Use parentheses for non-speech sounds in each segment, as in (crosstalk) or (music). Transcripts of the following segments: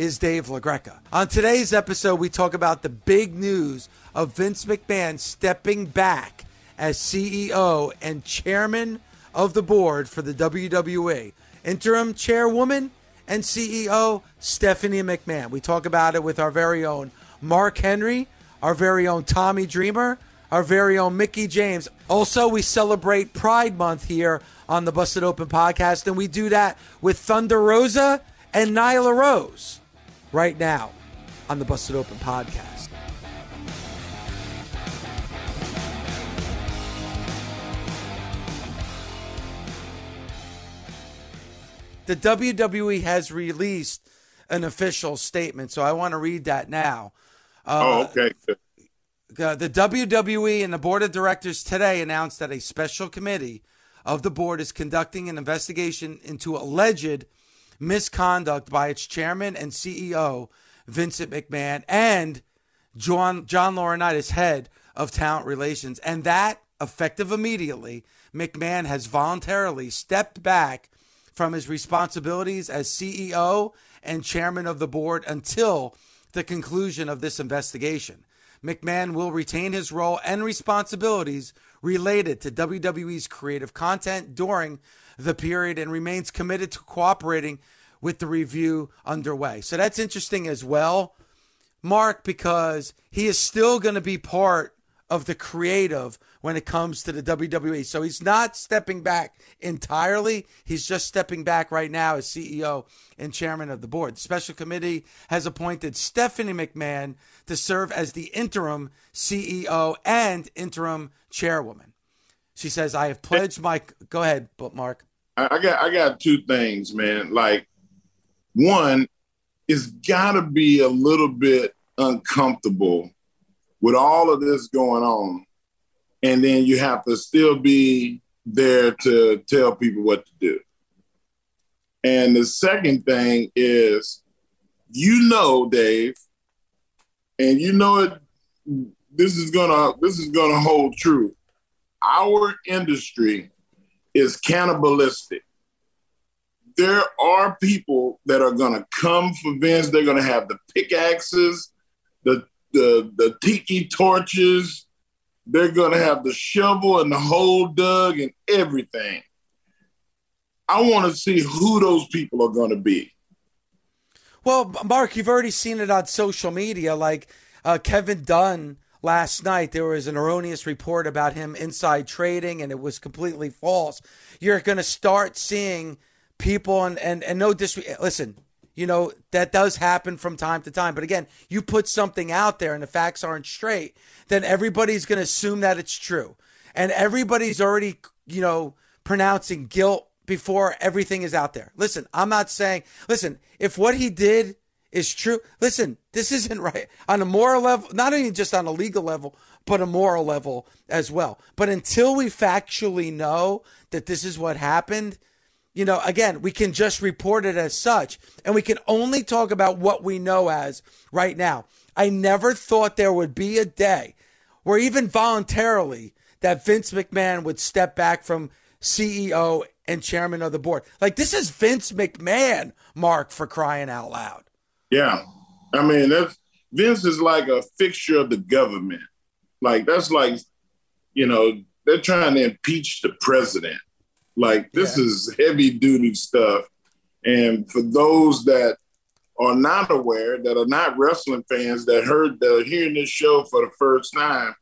is Dave LaGreca. On today's episode, we talk about the big news of Vince McMahon stepping back as CEO and chairman of the board for the WWE. Interim chairwoman and CEO Stephanie McMahon. We talk about it with our very own Mark Henry, our very own Tommy Dreamer, our very own Mickie James. Also, we celebrate Pride Month here on the Busted Open podcast, and we do that with Thunder Rosa and Nyla Rose right now on the Busted Open podcast. The WWE has released an official statement, so I want to read that now. Uh, oh, okay. Uh, the WWE and the board of directors today announced that a special committee of the board is conducting an investigation into alleged misconduct by its chairman and CEO, Vincent McMahon, and John, John Laurinaitis, head of talent relations. And that, effective immediately, McMahon has voluntarily stepped back from his responsibilities as CEO and chairman of the board until the conclusion of this investigation. McMahon will retain his role and responsibilities related to WWE's creative content during the period and remains committed to cooperating with the review underway. So that's interesting as well, Mark, because he is still going to be part of the creative when it comes to the WWE. So he's not stepping back entirely. He's just stepping back right now as CEO and chairman of the board. The special committee has appointed Stephanie McMahon to serve as the interim CEO and interim chairwoman. She says, I have pledged my. Go ahead, Mark. I got I got two things, man. Like one, it's got to be a little bit uncomfortable with all of this going on, and then you have to still be there to tell people what to do. And the second thing is, you know, Dave, and you know it. This is gonna this is gonna hold true. Our industry is cannibalistic. There are people that are gonna come for Vince. They're gonna have the pickaxes, the the the tiki torches. They're gonna have the shovel and the hole dug and everything. I want to see who those people are going to be. Well, Mark, you've already seen it on social media. Like uh, Kevin Dunn last night, there was an erroneous report about him inside trading, and it was completely false. You're going to start seeing people, and and and no disrespect. Listen, you know, that does happen from time to time. But again, you put something out there and the facts aren't straight, then everybody's going to assume that it's true. And everybody's already, you know, pronouncing guilt before everything is out there. Listen, I'm not saying, listen, if what he did is true, listen, this isn't (laughs) right on a moral level, not even just on a legal level, but a moral level as well. But until we factually know that this is what happened, you know, again, we can just report it as such, and we can only talk about what we know as right now. I never thought there would be a day where even voluntarily that Vince McMahon would step back from CEO and chairman of the board. Like this is Vince McMahon, Mark, for crying out loud. Yeah. I mean, that's Vince is like a fixture of the government. Like that's like, you know, they're trying to impeach the president. Like this yeah. is heavy duty stuff. And for those that are not aware, that are not wrestling fans, that heard that are hearing this show for the first time,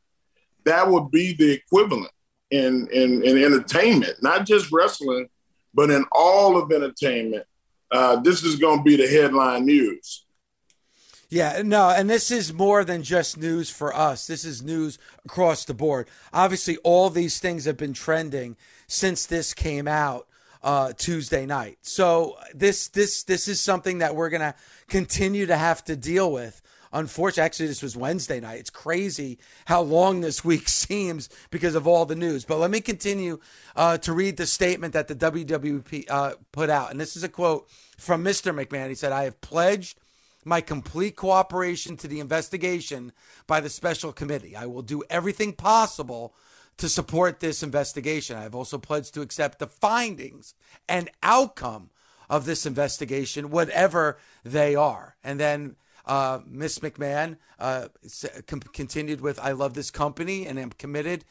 that would be the equivalent in, in, in entertainment, not just wrestling, but in all of entertainment. Uh, this is going to be the headline news. Yeah, no, and this is more than just news for us. This is news across the board. Obviously, all these things have been trending since this came out uh, Tuesday night. So this this this is something that we're gonna continue to have to deal with. Unfortunately, actually, this was Wednesday night. It's crazy how long this (laughs) week seems because of all the news. But let me continue uh, to read the statement that the WWE uh, put out, and this is a quote from Mr. McMahon. He said, "I have pledged." My complete cooperation to the investigation by the special committee. I will do everything possible to support this investigation. I have also pledged to accept the findings and outcome of this investigation, whatever they are. And then uh, Miss McMahon uh, continued with, I love this company and am committed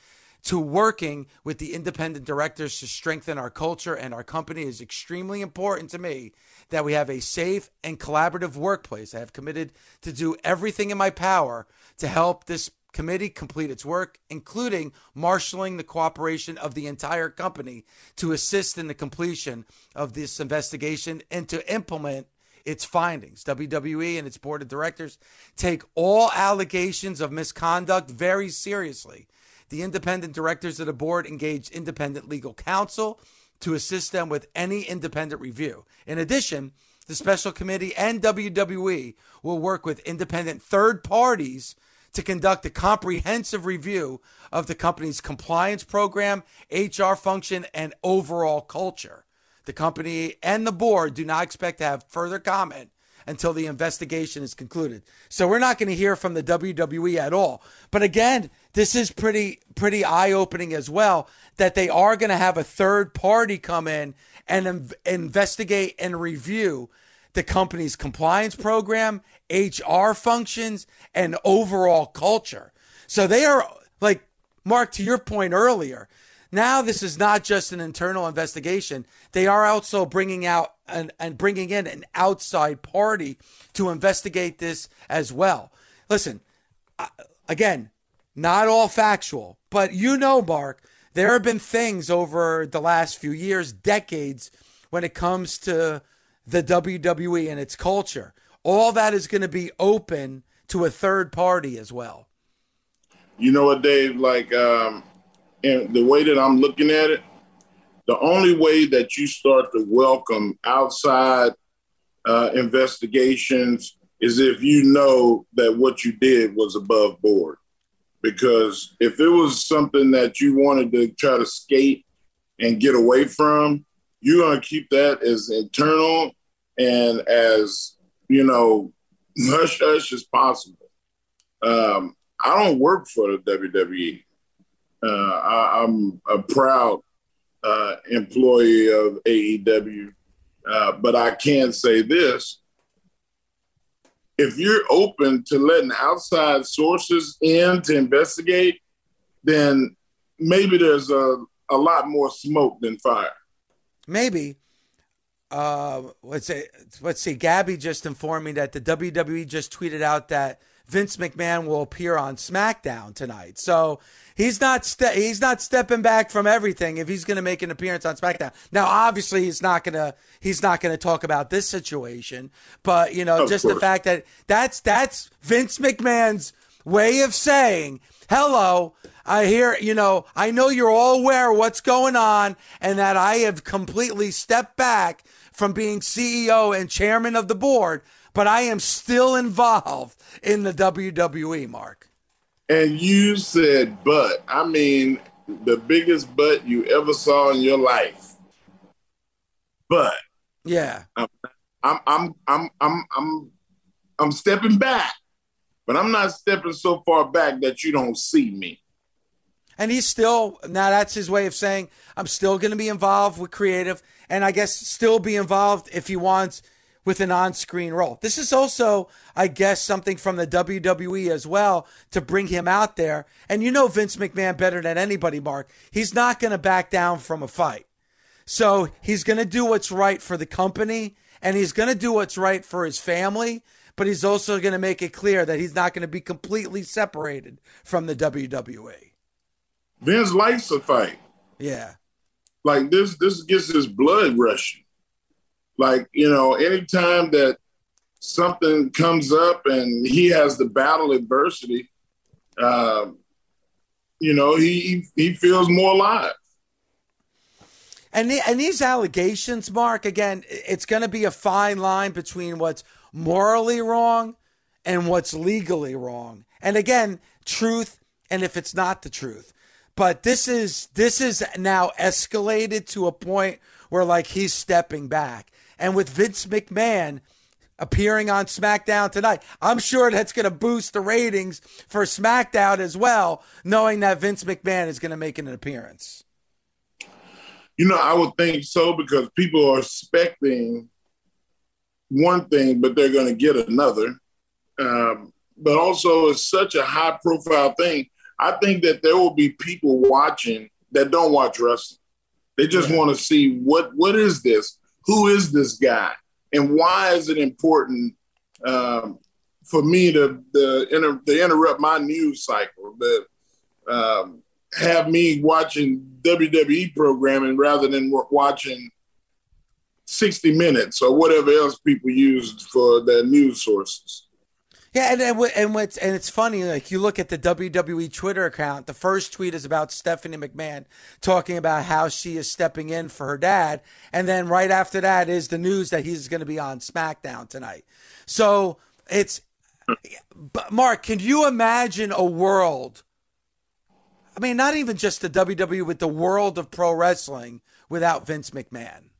to working with the independent directors to strengthen our culture and our company is extremely important to me that we have a safe and collaborative workplace. I have committed to do everything in my power to help this committee complete its work, including marshaling the cooperation of the entire company to assist in the completion of this investigation and to implement its findings. WWE and its board of directors take all allegations of misconduct very seriously. The independent directors of the board engage independent legal counsel to assist them with any independent review. In addition, the special committee and WWE will work with independent third parties to conduct a comprehensive review of the company's compliance program, HR function, and overall culture. The company and the board do not expect to have further comment until the investigation is concluded. So we're not going to hear from the WWE at all. But again, this is pretty pretty eye-opening as well that they are going to have a third party come in and investigate and review the company's compliance program, HR functions, and overall culture. So they are like Mark to your point earlier. Now this is not just an internal investigation. They are also bringing out and, and bringing in an outside party to investigate this as well. Listen, again, not all factual, but you know, Mark, there have been things over the last few years, decades, when it comes to the WWE and its culture. All that is going to be open to a third party as well. You know what, Dave? Like, um, and the way that I'm looking at it, the only way that you start to welcome outside uh, investigations is if you know that what you did was above board. Because if it was something that you wanted to try to skate and get away from, you're going to keep that as internal and as, you know, (laughs) hush hush as possible. Um, I don't work for the WWE. Uh, I, am a proud uh, employee of AEW, uh, but I can say this. If you're open to letting outside sources in to investigate, then maybe there's a, a lot more smoke than fire. Maybe. Uh, let's say, let's see. Gabby just informed me that the WWE just tweeted out that Vince McMahon will appear on SmackDown tonight. So he's not ste- he's not stepping back from everything if he's going to make an appearance on SmackDown. Now, obviously, he's not going to he's not going to talk about this situation, but you know, of just course. the fact that that's that's Vince McMahon's way of saying, "Hello, I hear, you know, I know you're all aware of what's going on and that I have completely stepped back from being CEO and chairman of the board, but I am still involved in the WWE, Mark." And you said, but I mean, the biggest butt you ever saw in your life. But yeah, I'm, I'm, I'm, I'm, I'm, I'm, I'm stepping back, but I'm not stepping so far back that you don't see me. And he's still, now that's his way of saying, I'm still going to be involved with creative and I guess still be involved if he wants with an on screen role. This is also, I guess, something from the WWE as well to bring him out there. And you know Vince McMahon better than anybody, Mark. He's not going to back down from a fight. So he's going to do what's right for the company and he's going to do what's right for his family but he's also going to make it clear that he's not going to be completely separated from the WWE. Vince likes a fight. Yeah. Like this, this gets his blood rushing. Like, you know, anytime that something comes up and he has to battle adversity, um, you know, he he feels more alive. And the, and these allegations, Mark, again, it's going to be a fine line between what's morally wrong and what's legally wrong. And again, truth and if it's not the truth. But this is this is now escalated to a point where like he's stepping back. And with Vince McMahon appearing on SmackDown tonight, I'm sure that's going to boost the ratings for SmackDown as well, knowing that Vince McMahon is going to make an appearance. You know, I would think so because people are expecting one thing, but they're going to get another. Um, but also, it's such a high profile thing. I think that there will be people watching that don't watch wrestling. They just want to see what what is this? Who is this guy? And why is it important um, for me to the inter, to interrupt my news cycle? to um, have me watching WWE programming rather than watching 60 Minutes or whatever else people use for their news sources. Yeah, and and and what's and it's funny. Like you look at the WWE Twitter account. The first tweet is about Stephanie McMahon talking about how she is stepping in for her dad, and then right after that is the news that he's going to be on SmackDown tonight. So it's, but Mark, can you imagine a world? I mean, not even just the WWE, but the world of pro wrestling without Vince McMahon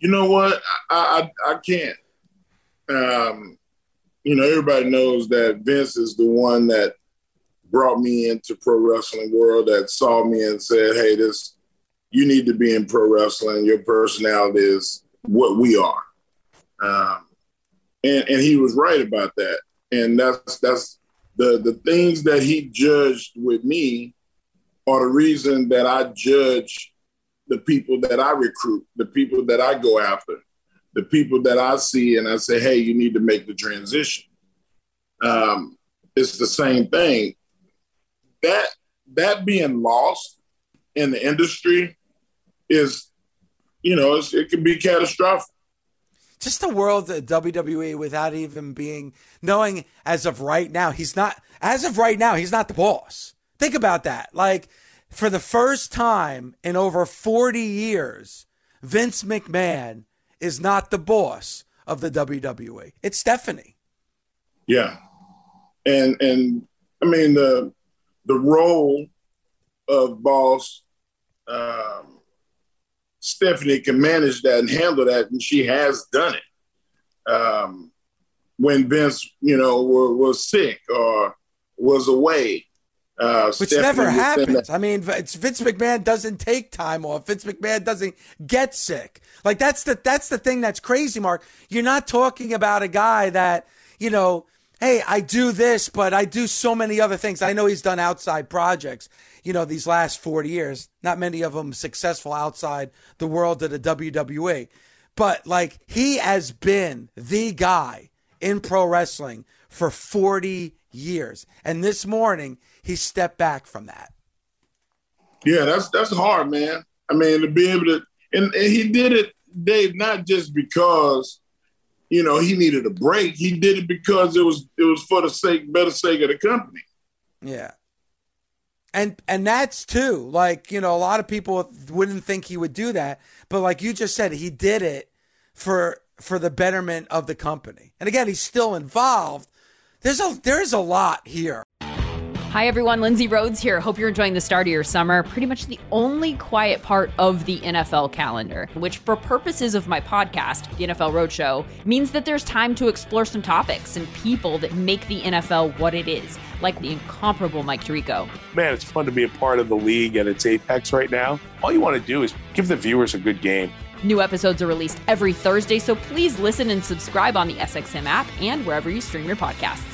you know what? I I, I can't. Um, you know, everybody knows that Vince is the one that brought me into pro wrestling world. That saw me and said, "Hey, this you need to be in pro wrestling. Your personality is what we are." Um, and and he was right about that. And that's that's the the things that he judged with me are the reason that I judge the people that I recruit, the people that I go after, the people that I see, and I say, hey, you need to make the transition. Um, it's the same thing. That that being lost in the industry is, you know, it can be catastrophic. Just the world of WWE without even being knowing as of right now, he's not as of right now, he's not the boss. Think about that. Like for the first time in over 40 years, Vince McMahon is not the boss of the WWE. It's Stephanie. Yeah. And and I mean the the role of boss um, Stephanie can manage that and handle that, and she has done it. Um, when Vince, you know, was, was sick or was away, uh, Which never happens. I mean, Vince McMahon doesn't take time off. Vince McMahon doesn't get sick. Like that's the that's the thing that's crazy, Mark. You're not talking about a guy that you know. Hey, I do this, but I do so many other things. I know he's done outside projects, you know, these last 40 years. Not many of them successful outside the world of the WWE. But like he has been the guy in pro wrestling for 40 years. And this morning, he stepped back from that. Yeah, that's that's hard, man. I mean, to be able to, and, and he did it, Dave, not just because, you know, he needed a break. He did it because it was it was for the sake, better sake of the company. Yeah. And and that's too like you know a lot of people wouldn't think he would do that, but like you just said, he did it for for the betterment of the company. And again, he's still involved. There's a there's a lot here. Hi, everyone. Lindsay Rhodes here. Hope you're enjoying the start of your summer. Pretty much the only quiet part of the NFL calendar, which, for purposes of my podcast, the NFL Roadshow, means that there's time to explore some topics and people that make the NFL what it is, like the incomparable Mike Tirico. Man, it's fun to be a part of the league at its apex right now. All you want to do is give the viewers a good game. New episodes are released every Thursday, so please listen and subscribe on the SXM app and wherever you stream your podcasts.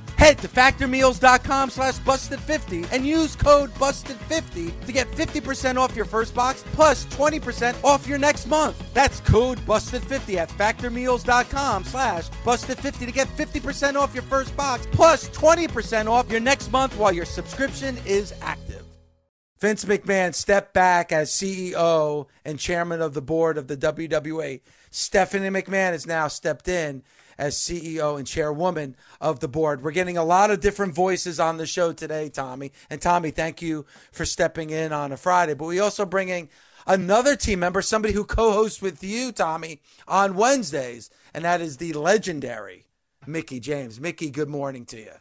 Head to factormeals.com slash busted50 and use code busted50 to get 50% off your first box plus 20% off your next month. That's code busted50 at factormeals.com slash busted50 to get 50% off your first box plus 20% off your next month while your subscription is active. Vince McMahon stepped back as CEO and chairman of the board of the WWE. Stephanie McMahon has now stepped in as CEO and chairwoman of the board. We're getting a lot of different voices on the show today, Tommy. And Tommy, thank you for stepping in on a Friday. But we also bringing another team member, somebody who co-hosts with you, Tommy, on Wednesdays, and that is the legendary Mickie James. Mickie, good morning to you.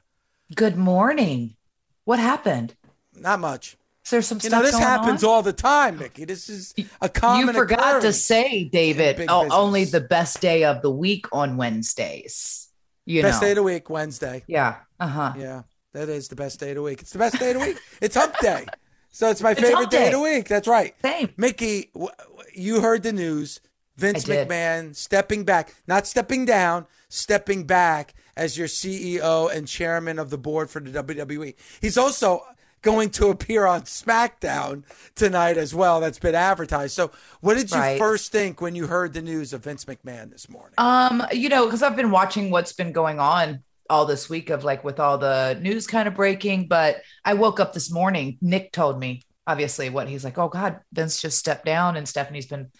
Good morning. What happened? Not much. Is there some You stuff know, this going happens on? all the time, Mickie. This is a common You forgot to say, David, oh, only the best day of the week on Wednesdays. You best know. day of the week, Wednesday. yeah. Uh huh. Yeah, that is the best day of the week. It's the best day of the week. (laughs) It's Hump Day, so it's my It's favorite Hump day. of the week. That's right. Same. Mickie, w- w- you heard the news. Vince McMahon stepping back, not stepping down, stepping back as your CEO and chairman of the board for the WWE. He's also going to appear on SmackDown tonight as well. That's been advertised. So, what did you Right. first think when you heard the news of Vince McMahon this morning? Um, you know, because I've been watching what's been going on all this week of like with all the news kind of breaking, but I woke up this morning. Nick told me obviously what he's like, oh God, Vince just stepped down and Stephanie's been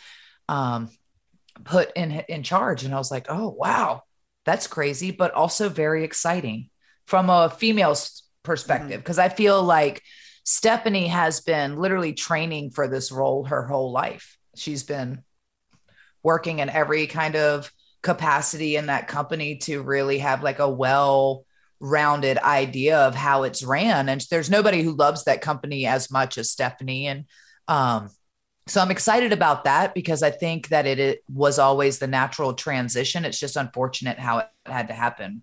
um put in in charge. And I was like, oh wow, that's crazy, but also very exciting from a female's perspective. Because I feel like Stephanie has been literally training for this role her whole life. She's been working in every kind of capacity in that company to really have like a well rounded idea of how it's ran and there's nobody who loves that company as much as Stephanie and um so I'm excited about that because I think that it, it was always the natural transition it's just unfortunate how it had to happen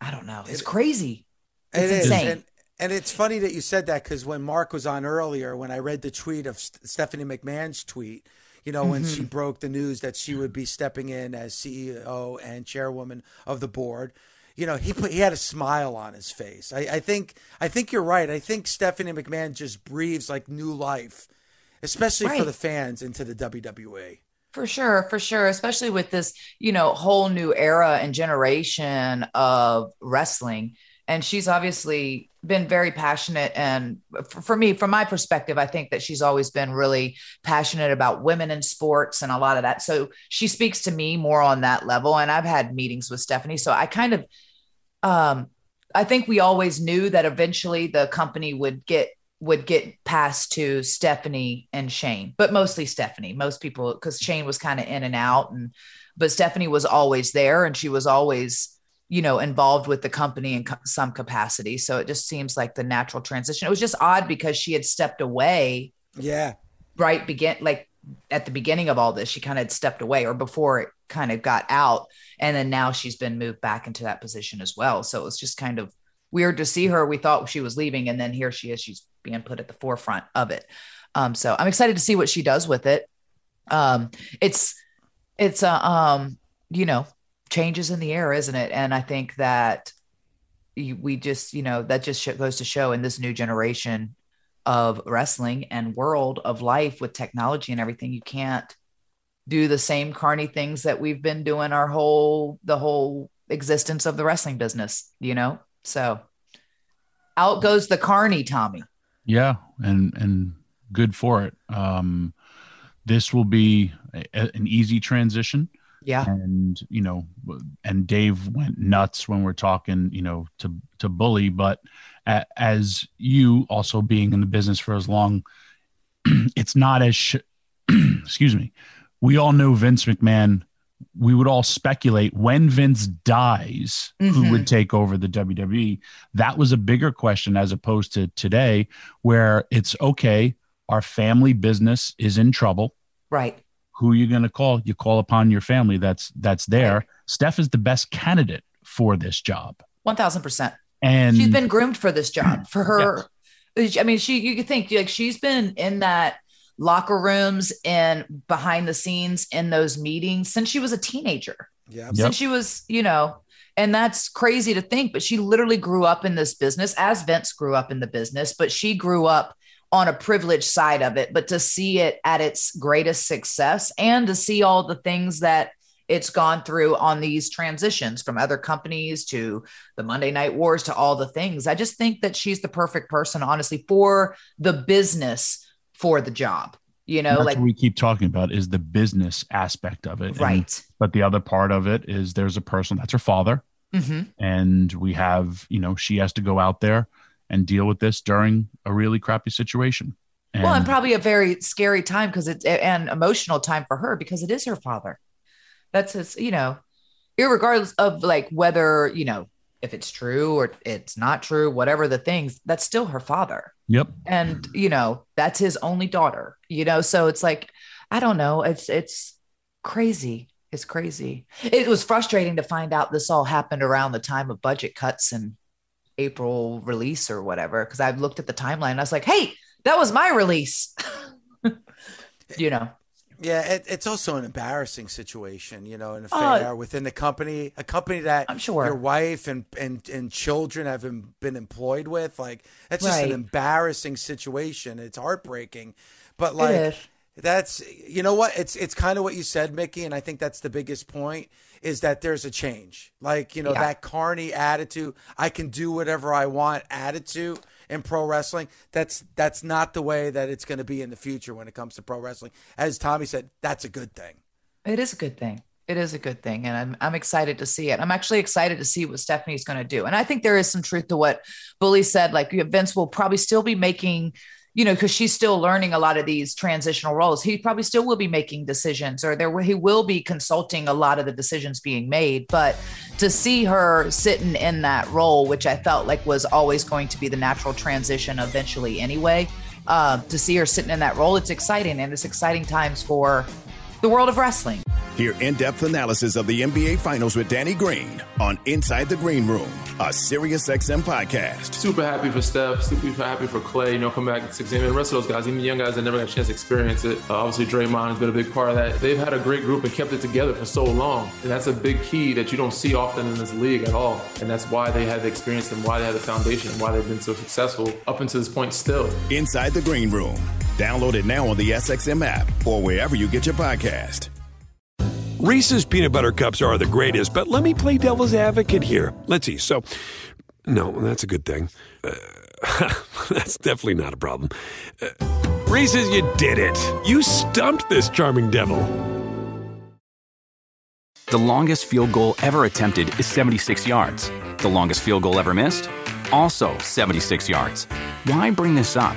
I don't know it's crazy it's It is. insane And, and it's funny that you said that because when Mark was on earlier, when I read the tweet of St- Stephanie McMahon's tweet, you know, when Mm-hmm. she broke the news that she would be stepping in as CEO and chairwoman of the board, you know, he put he had a smile on his face. I, I think I think you're right. I think Stephanie McMahon just breathes like new life, especially for the fans into the WWE. For sure, for sure, especially with this, you know, whole new era and generation of wrestling. And she's obviously been very passionate. And for, me, from my perspective, I think that she's always been really passionate about women in sports and a lot of that. So she speaks to me more on that level. And I've had meetings with Stephanie. So I kind of, um, I think we always knew that eventually the company would get would get passed to Stephanie and Shane, but mostly Stephanie. Most people, because Shane was kind of in and out, and but Stephanie was always there, and she was always, you know, involved with the company in co- some capacity. So it just seems like the natural transition. It was just odd because she had stepped away Yeah. right begin like at the beginning of all this she kind of had stepped away or before it kind of got out and then now she's been moved back into that position as well so it was just kind of weird to see her we thought she was leaving and then here she is she's being put at the forefront of it um so i'm excited to see what she does with it um it's it's a um you know changes in the air isn't it? And i think that we just you know that just goes to show in this new generation of wrestling and world of life with technology and everything you can't do the same carny things that we've been doing our whole the whole existence of the wrestling business you know? So out goes the carny tommy. Yeah, and and good for it. Um, this will be a, an easy transition, yeah and you know, and Dave went nuts when we're talking, you know, to to bully. But a, as you also being in the business for as long, (clears throat) it's not as sh- (clears throat) excuse me. We all know Vince McMahon. We would all speculate when Vince dies, who Mhm. would take over the WWE. That was a bigger question as opposed to today, where it's okay. Our family business is in trouble. right Who are you going to call? You call upon your family. That's that's there. Steph is the best candidate for this job, 1000% and she's been groomed for this job for her i mean she you could think like she's been in that locker rooms and behind the scenes in those meetings since she was a teenager Yeah. Yep. since she was, you know, and that's crazy to think, but she literally grew up in this business as Vince grew up in the business, but she grew up on a privileged side of it. But to see it at its greatest success and to see all the things that it's gone through on these transitions from other companies to the Monday Night Wars to all the things, I just think that she's the perfect person, honestly, for the business, for the job. You know, like, what we keep talking about is the business aspect of it. And- right. but the other part of it is there's a person that's her father, hmm and we have you know she has to go out there and deal with this during a really crappy situation. And, well, and probably a very scary time because it's an emotional time for her because it is her father. That's his, you know, irregardless of like whether, you know, if it's true or it's not true, whatever the things, that's still her father. yep, And, you know, that's his only daughter, you know, so it's like, I don't know. It's, it's crazy. It's crazy. It was frustrating to find out this all happened around the time of budget cuts and April release or whatever. Cause I've looked at the timeline and I was like, hey, that was my release. (laughs) you know, Yeah, it, it's also an embarrassing situation, you know, an Oh. affair within the company, a company that I'm sure. your wife and, and, and children have been, employed with. Like, that's just an embarrassing situation. It's heartbreaking. But, like, that's, you know what? It's, it's kind of what you said, Mickie. And I think that's the biggest point is that there's a change. Like, you know, Yeah. that carny attitude, I can do whatever I want attitude in pro wrestling. That's that's not the way that it's going to be in the future when it comes to pro wrestling. As Tommy said, that's a good thing. It is a good thing. It is a good thing. And I'm, I'm excited to see it. I'm actually excited to see what Stephanie's going to do. And I think there is some truth to what Bully said. Like Vince will probably still be making, you know, because she's still learning a lot of these transitional roles. He probably still will be making decisions or there he will be consulting a lot of the decisions being made. But to see her sitting in that role, which I felt like was always going to be the natural transition eventually anyway, uh, to see her sitting in that role, it's exciting. And it's exciting times for the world of wrestling. Hear in depth analysis of the NBA Finals with Danny Green on Inside the Green Room, a SiriusXM podcast. Super happy for Steph, super happy for Klay, you know, come back at 16. And the rest of those guys, even the young guys that never got a chance to experience it. Uh, obviously, Draymond has been a big part of that. They've had a great group and kept it together for so long. And that's a big key that you don't see often in this league at all. And that's why they have the experience and why they have the foundation and why they've been so successful up until this point still. Inside the Green Room. Download it now on the SXM app or wherever you get your podcast. Reese's peanut butter cups are the greatest, but let me play devil's advocate here. Let's see. So, no, that's a good thing. Uh, (laughs) that's definitely not a problem. Uh, Reese's, you did it. You stumped this charming devil. The longest field goal ever attempted is 76 yards. The longest field goal ever missed? Also 76 yards. Why bring this up?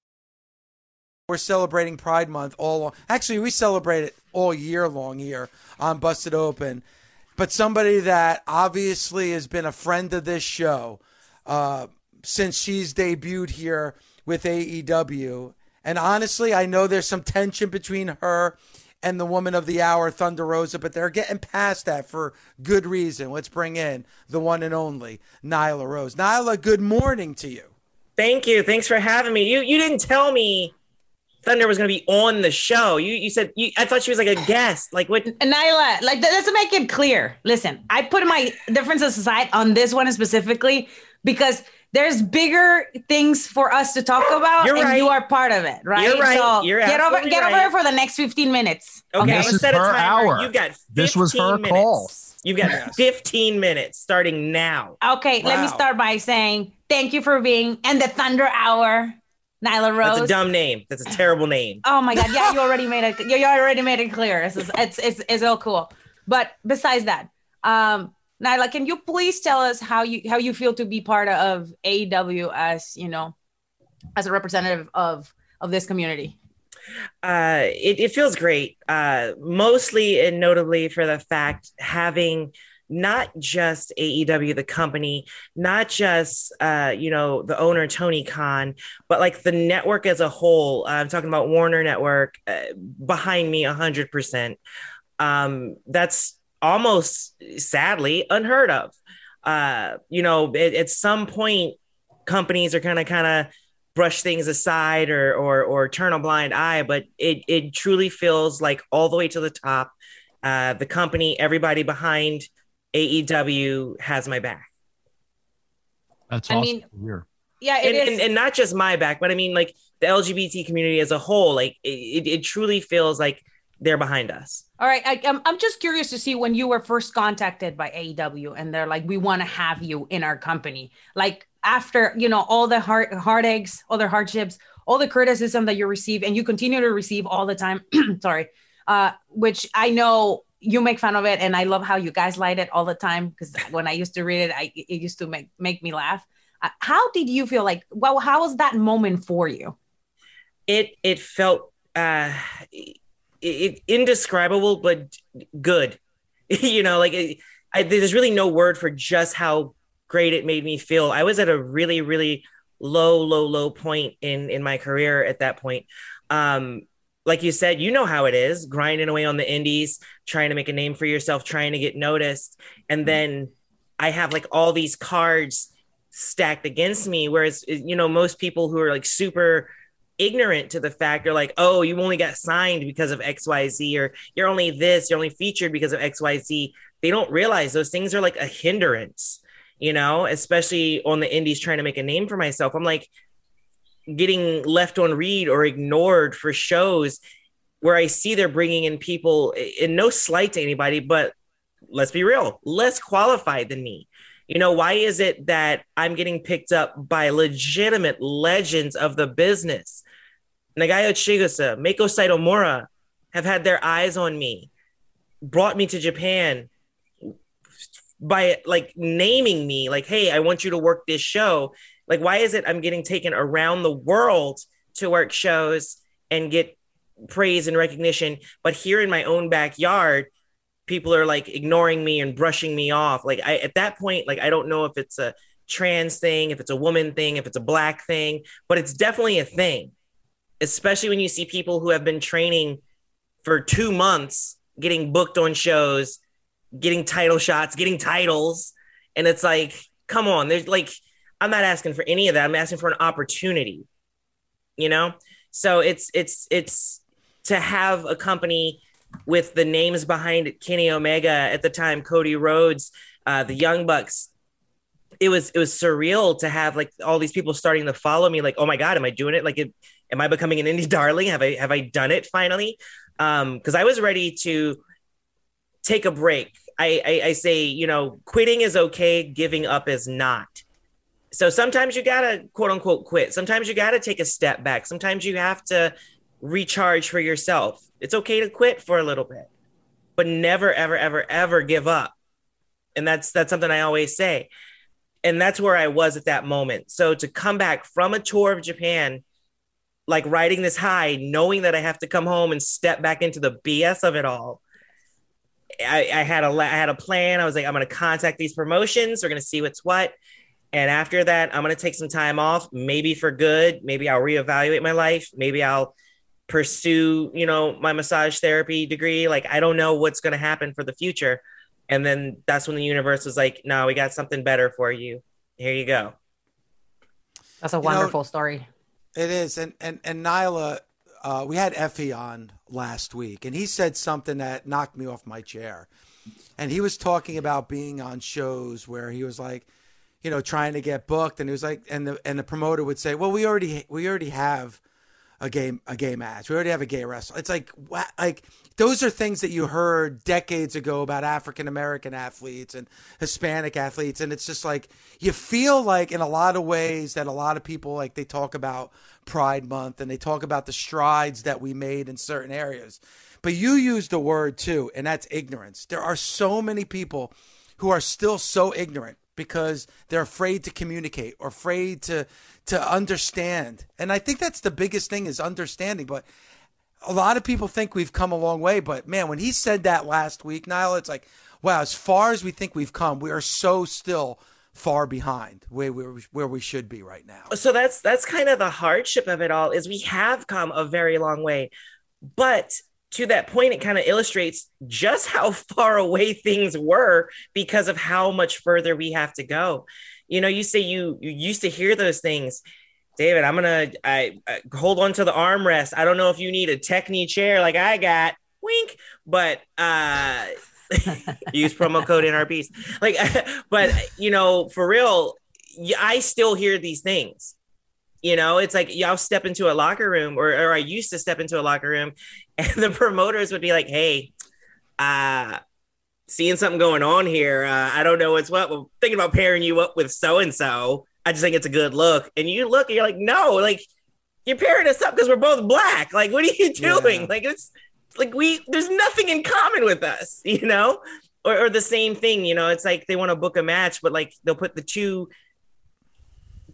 We're celebrating Pride Month all. Actually, we celebrate it all year long here on Busted Open. But somebody that obviously has been a friend of this show uh, since she's debuted here with AEW. And honestly, I know there's some tension between her and the woman of the hour, Thunder Rosa, but they're getting past that for good reason. Let's bring in the one and only Nyla Rose. Nyla, good morning to you. Thank you. Thanks for having me. You you didn't tell me Thunder was going to be on the show. You you said you, I thought she was like a guest. Like what? Nyla, like let's make it clear. Listen, I put my differences aside on this one specifically because there's bigger things for us to talk (gasps) about, You're and right. you are part of it, right? You're right. So You're get over absolutely get over right. here for the next 15 minutes. Okay, This let's is set a her timer. hour. You've got 15 This was her minutes. call. You've got 15 minutes starting now. Okay, let me start by saying thank you for being in the Thunder Hour, Nyla Rose. That's a dumb name. That's a terrible name. Oh my god! Yeah, you already made it. You you already made it clear. It's it's it's, it's all cool. But besides that, um, Nyla, can you please tell us how you how you feel to be part of AEW as you know, as a representative of of this community? uh, it, it feels great, uh, mostly and notably for the fact having not just AEW, the company, not just, uh, you know, the owner, Tony Khan, but like the network as a whole. I'm talking about Warner Network uh, behind me 100%. Um, that's almost sadly unheard of. Uh, you know, at, at some point, companies are kind of kind of brush things aside or or or turn a blind eye, but it it truly feels like all the way to the top. Uh, the company, everybody behind AEW has my back. That's I awesome. mean. Yeah, it and, is. and, and not just my back, but I mean like the LGBT community as a whole. Like it, it, it truly feels like they're behind us. All right, I, I'm I'm just curious to see when you were first contacted by AEW, and they're like, "We want to have you in our company." Like after you know all the heart heartaches, all the hardships, all the criticism that you receive, and you continue to receive all the time. (clears throat) sorry, uh, which I know you make fun of it, and I love how you guys light it all the time because when I used to read it, I it used to make make me laugh. Uh, how did you feel like? Well, how was that moment for you? It it felt uh it, it indescribable but good. (laughs) you know, like it, I, there's really no word for just how great it made me feel. I was at a really really low low low point in in my career at that point. Um like you said, you know how it is grinding away on the indies, trying to make a name for yourself, trying to get noticed. And mm-hmm. then I have like all these cards stacked against me. Whereas, you know, most people who are like super ignorant to the fact are like, oh, you only got signed because of XYZ, or you're only this, you're only featured because of XYZ. They don't realize those things are like a hindrance. you know, especially on the indies trying to make a name for myself. I'm like getting left on read or ignored for shows where I see they're bringing in people, and no slight to anybody, but let's be real, less qualified than me. You know, why is it that I'm getting picked up by legitimate legends of the business? Nagayo Chigusa, Meiko Satomura have had their eyes on me, brought me to Japan by like naming me, like, hey, I want you to work this show. Like, why is it I'm getting taken around the world to work shows and get praise and recognition? But here in my own backyard, people are like ignoring me and brushing me off. Like, I at that point, like, I don't know if it's a trans thing, if it's a woman thing, if it's a black thing, but it's definitely a thing, especially when you see people who have been training for two months getting booked on shows, getting title shots, getting titles. And it's like, come on, there's like, I'm not asking for any of that. I'm asking for an opportunity, you know? So it's, it's, it's to have a company with the names behind it, Kenny Omega at the time, Cody Rhodes, uh, the Young Bucks. It was it was surreal to have like all these people starting to follow me. Like, oh my god, am I doing it? Like, it, am I becoming an indie (laughs) darling? Have I have I done it finally? Um, because I was ready to take a break. I, I I say, you know, quitting is okay, giving up is not. So sometimes you gotta quote unquote quit. Sometimes you gotta take a step back. Sometimes you have to recharge for yourself. It's okay to quit for a little bit, but never, ever, ever, ever give up. And that's that's something I always say. And that's where I was at that moment. So to come back from a tour of Japan, like riding this high, knowing that I have to come home and step back into the BS of it all. I, I had a I had a plan. I was like, I'm gonna contact these promotions. We're gonna see what's what. And after that, I'm gonna take some time off, maybe for good. Maybe I'll reevaluate my life. Maybe I'll pursue, you know, my massage therapy degree. Like I don't know what's going to happen for the future. And then that's when the universe was like, "No, we got something better for you. Here you go." That's a You wonderful know, story. It is, and and and Nyla, uh, we had Effy on last week, and he said something that knocked me off my chair. And he was talking about being on shows where he was like, you know, trying to get booked, and he was like, and the and the promoter would say, well, we already we already have a game a gay match. We already have a gay wrestler. It's like like those are things that you heard decades ago about African American athletes and Hispanic athletes and it's just like you feel like in a lot of ways that a lot of people like they talk about Pride month and they talk about the strides that we made in certain areas. But you used the word too and that's ignorance. There are so many people who are still so ignorant because they're afraid to communicate or afraid to to understand. And I think that's the biggest thing is understanding. But a lot of people think we've come a long way. But man, when he said that last week, Nyla, it's like, wow, as far as we think we've come, we are so still far behind where we where we should be right now. So that's that's kind of the hardship of it all is we have come a very long way. But to that point, it kind of illustrates just how (laughs) far away things were because of how much further we have to go. You know, you say you you used to hear those things. David, I'm gonna I, I hold on to the armrest. I don't know if you need a techni chair like I got, wink, but uh (laughs) use promo code NRPs. Like, (laughs) but you know, for real, I still hear these things. You know, it's like y'all step into a locker room, or, or I used to step into a locker room, (laughs) and the promoters would be like, "Hey, uh, seeing something going on here. Uh, I don't know what's what. We're thinking about pairing you up with so and so. I just think it's a good look." And you look, and you're like, "No, like you're pairing us up because we're both black. (laughs) Like, what are you doing? Yeah. Like, it's like we there's nothing in common with us, (laughs) you know." Or, or the same thing, you know, it's like they want to book a match, but like they'll put the two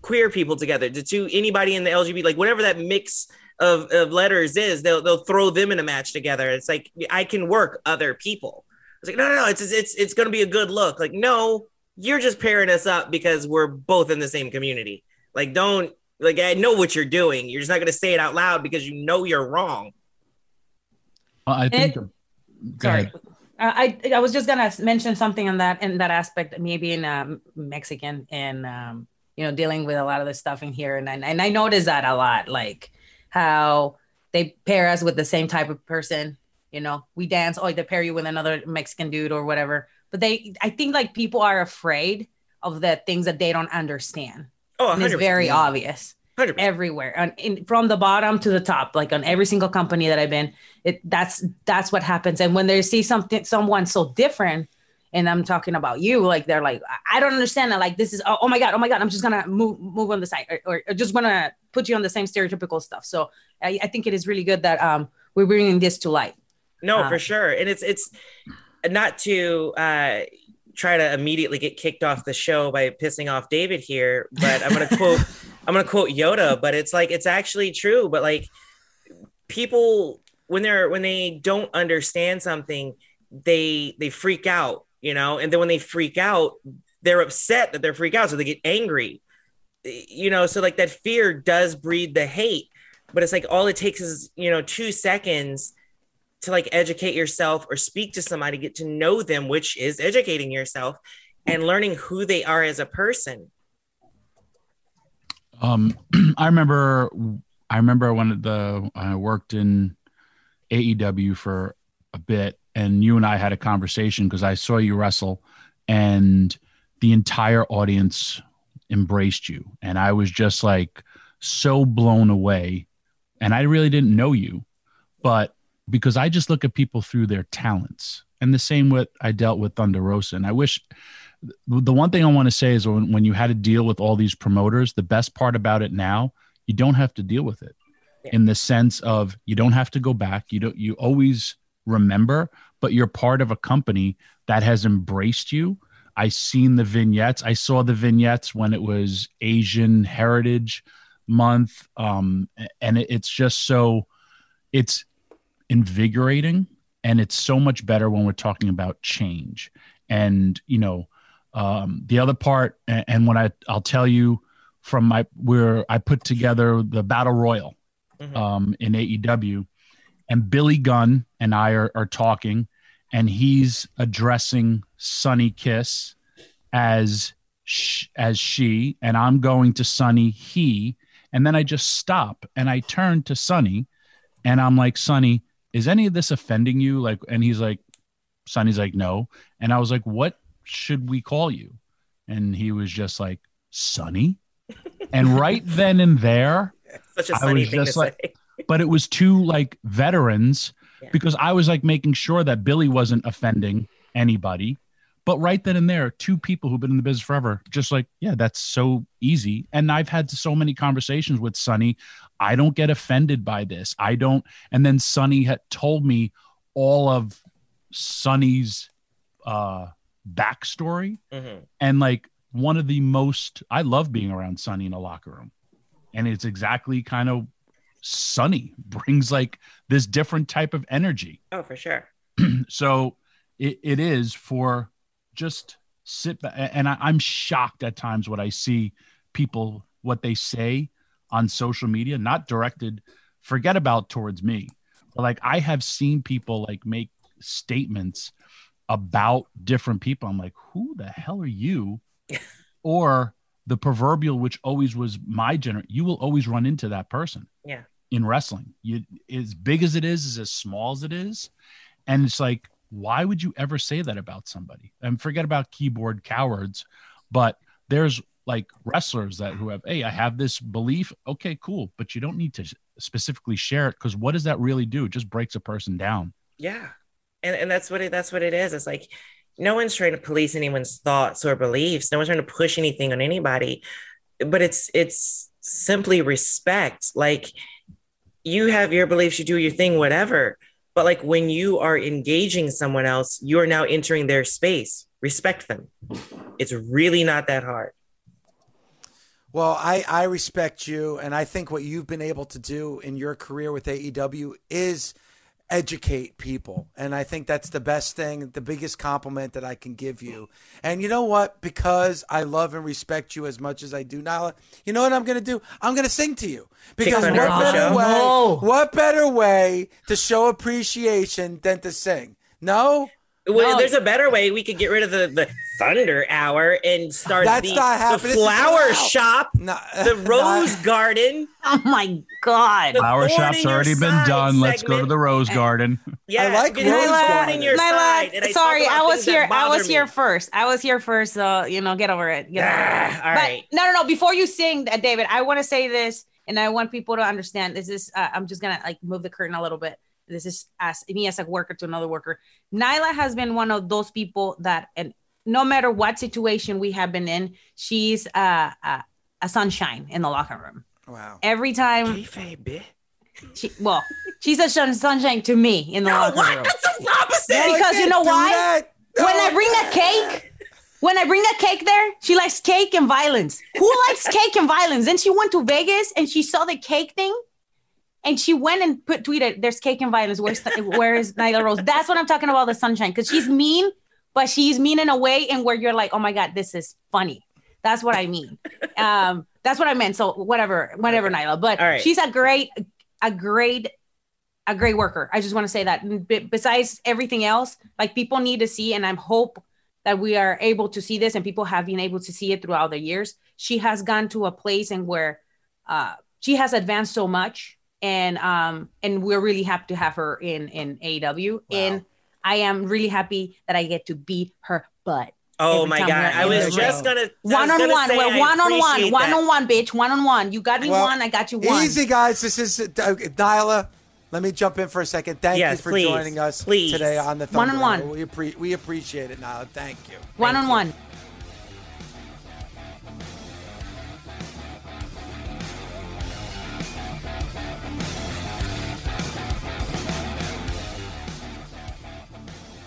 queer people together, the two anybody in the LGBT, like whatever that mix of, of letters is, they'll they'll throw them in a match together. It's like I can work other people. It's like no, no, no. It's it's it's going to be a good look. Like no, you're just pairing us up because we're both in the same community. Like don't like I know what you're doing. You're just not going to say it out loud because you know you're wrong. Well, I think. It- the, go Sorry. ahead. Uh, I I was just gonna mention something on that in that aspect, maybe in um, Mexican and um, you know dealing with a lot of the stuff in here, and I, and I noticed that a lot, like how they pair us with the same type of person. You know, we dance, oh, they pair you with another Mexican dude or whatever. But they, I think, like people are afraid of the things that they don't understand. Oh, and it's 100%, very obvious. Everywhere, and in, from the bottom to the top, like on every single company that I've been, it that's that's what happens. And when they see something, someone so different, and I'm talking about you, like they're like, I don't understand that. Like this is, oh, oh my god, oh my god, I'm just gonna move move on the side, or, or, or just gonna put you on the same stereotypical stuff. So I, I think it is really good that um we're bringing this to light. No, for sure. And it's it's not to uh try to immediately get kicked off the show by pissing off David here, but I'm gonna (laughs) quote I'm gonna quote Yoda, but it's like it's actually true. But like people when they're when they don't understand something, they they freak out, you know, and then when they freak out, they're upset that they're freak out, so they get angry. You know, so like that fear does breed the hate, but it's like all it takes is, you know, two seconds to like educate yourself or speak to somebody, get to know them, which is educating yourself and learning who they are as a person. Um, (clears throat) I remember, I remember when the I worked in AEW for a bit, and you and I had a conversation because I saw you wrestle, and the entire audience embraced you, and I was just like so blown away, and I really didn't know you, but because I just look at people through their talents, and the same with I dealt with Thunder Rosa, and I wish the one thing I want to say is when, when you had to deal with all these promoters, the best part about it now, you don't have to deal with it. In the sense of you don't have to go back. You don't, you always remember, but you're part of a company that has embraced you. I seen the vignettes. I saw the vignettes when it was Asian Heritage Month. Um, and it, it's just so, it's invigorating and it's so much better when we're talking about change. And, you know, um, the other part, and, and when I I'll tell you from my where I put together the battle royal um, in AEW, and Billy Gunn and I are, are talking, and he's addressing Sunny Kiss as sh- as she, and I'm going to Sunny he, and then I just stop and I turn to Sunny, and I'm like, Sunny, is any of this offending you? Like, and he's like, Sunny's like, no, and I was like, what should we call you? And he was just like, Sunny, And right then and there, (laughs) Such a sunny thing to just say. But it was two like veterans because I was like making sure that Billy wasn't offending anybody. But right then and there, two people who've been in the business forever, just like, yeah, that's so easy. And I've had so many conversations with Sunny. I don't get offended by this. I don't. And then Sunny had told me all of Sunny's uh, backstory. Mhm. And like one of the most, I love being around Sunny in a locker room. And it's exactly kind of Sunny brings like this different type of energy. Oh, for sure. (clears throat) so it, it is for just sit back. And I, I'm shocked at times what I see people, what they say on social media, not directed, forget about towards me. But like I have seen people like make statements about different people. I'm like, who the hell are you? (laughs) or the proverbial, which always was my gener, you will always run into that person Yeah. In wrestling. You as big as it is, is as small as it is. And it's like, why would you ever say that about somebody? And forget about keyboard cowards, but there's like wrestlers that who have, hey, I have this belief. Okay, cool. But you don't need to specifically share it because what does that really do? It just breaks a person down. Yeah. And and that's what it that's what it is. It's like no one's trying to police anyone's thoughts or beliefs. No one's trying to push anything on anybody. But it's it's simply respect. Like you have your beliefs, you do your thing, whatever. But like when you are engaging someone else, you are now entering their space. Respect them. It's really not that hard. Well, I, I respect you, and I think what you've been able to do in your career with AEW is educate people. And I think that's the best thing, the biggest compliment that I can give you. And you know what? Because I love and respect you as much as I do Nyla, you know what I'm going to do? I'm going to sing to you. Because what Thunder on the better way? No. What better way to show appreciation than to sing? No. Well, No. there's a better way. We could get rid of the, the Thunder Hour and start That's the, not the happening. This flower shop, No, the (laughs) Rose Garden. Oh my god. The Flower shop's already been side done. Let's go to the Rose Garden. (laughs) Yeah, I like because Rose it's Garden. thorn in your Nyla, side. and I sorry, I was here. I bother was here me. first. I was here first. So you know, get over it. Get over Ah, it. all but right. no, no, no. Before you sing, uh, David, I want to say this, and I want people to understand. This is. Uh, I'm just gonna like move the curtain a little bit. This is as me as a worker to another worker. Nyla has been one of those people that, and no matter what situation we have been in, she's uh, uh, a sunshine in the locker room. Wow. Every time, Kayfabe, bitch. she, well, she's a sun- sunshine to me in the locker What? room. That's the opposite. No, because you know why? No, when I I bring a cake, when I bring a cake there, she likes cake and violence. Who likes (laughs) cake and violence? Then she went to Vegas and she saw the cake thing, and she went and put tweeted, "There's cake and violence. Where's where is Nyla Rose?" That's what I'm talking about. The sunshine, because she's mean, but she's mean in a way and where you're like, "Oh my god, this is funny." That's what I mean. um, that's what I meant. So whatever, whatever, Nyla. But right. she's a great, a great a great worker. I just want to say that. B- besides everything else, like people need to see, and I hope that we are able to see this, and people have been able to see it throughout the years. She has gone to a place and where uh, she has advanced so much, and um, and we're really happy to have her in in AEW. And I am really happy that I get to beat her butt. Oh every my god! I was just ring. gonna One on gonna one, say we're I one on one, appreciate one on one, bitch, one on one. You got me Well, one, I got you one. Easy, guys. This is uh, Nyla. Let me jump in for a second. Thank Yes, you for please, joining us please. today on the One on one. We, appre- we appreciate it, Nyla. Thank you. One on one.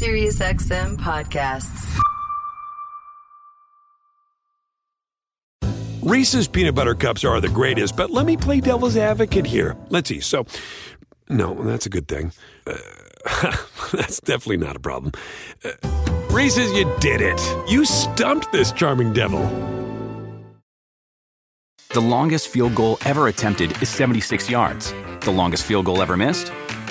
SiriusXM podcasts. Reese's peanut butter cups are the greatest, but let me play devil's advocate here. Let's see. So, no, that's a good thing. Uh, (laughs) that's definitely not a problem. Uh, Reese's, you did it. You stumped this charming devil. The longest field goal ever attempted is 76 yards. The longest field goal ever missed?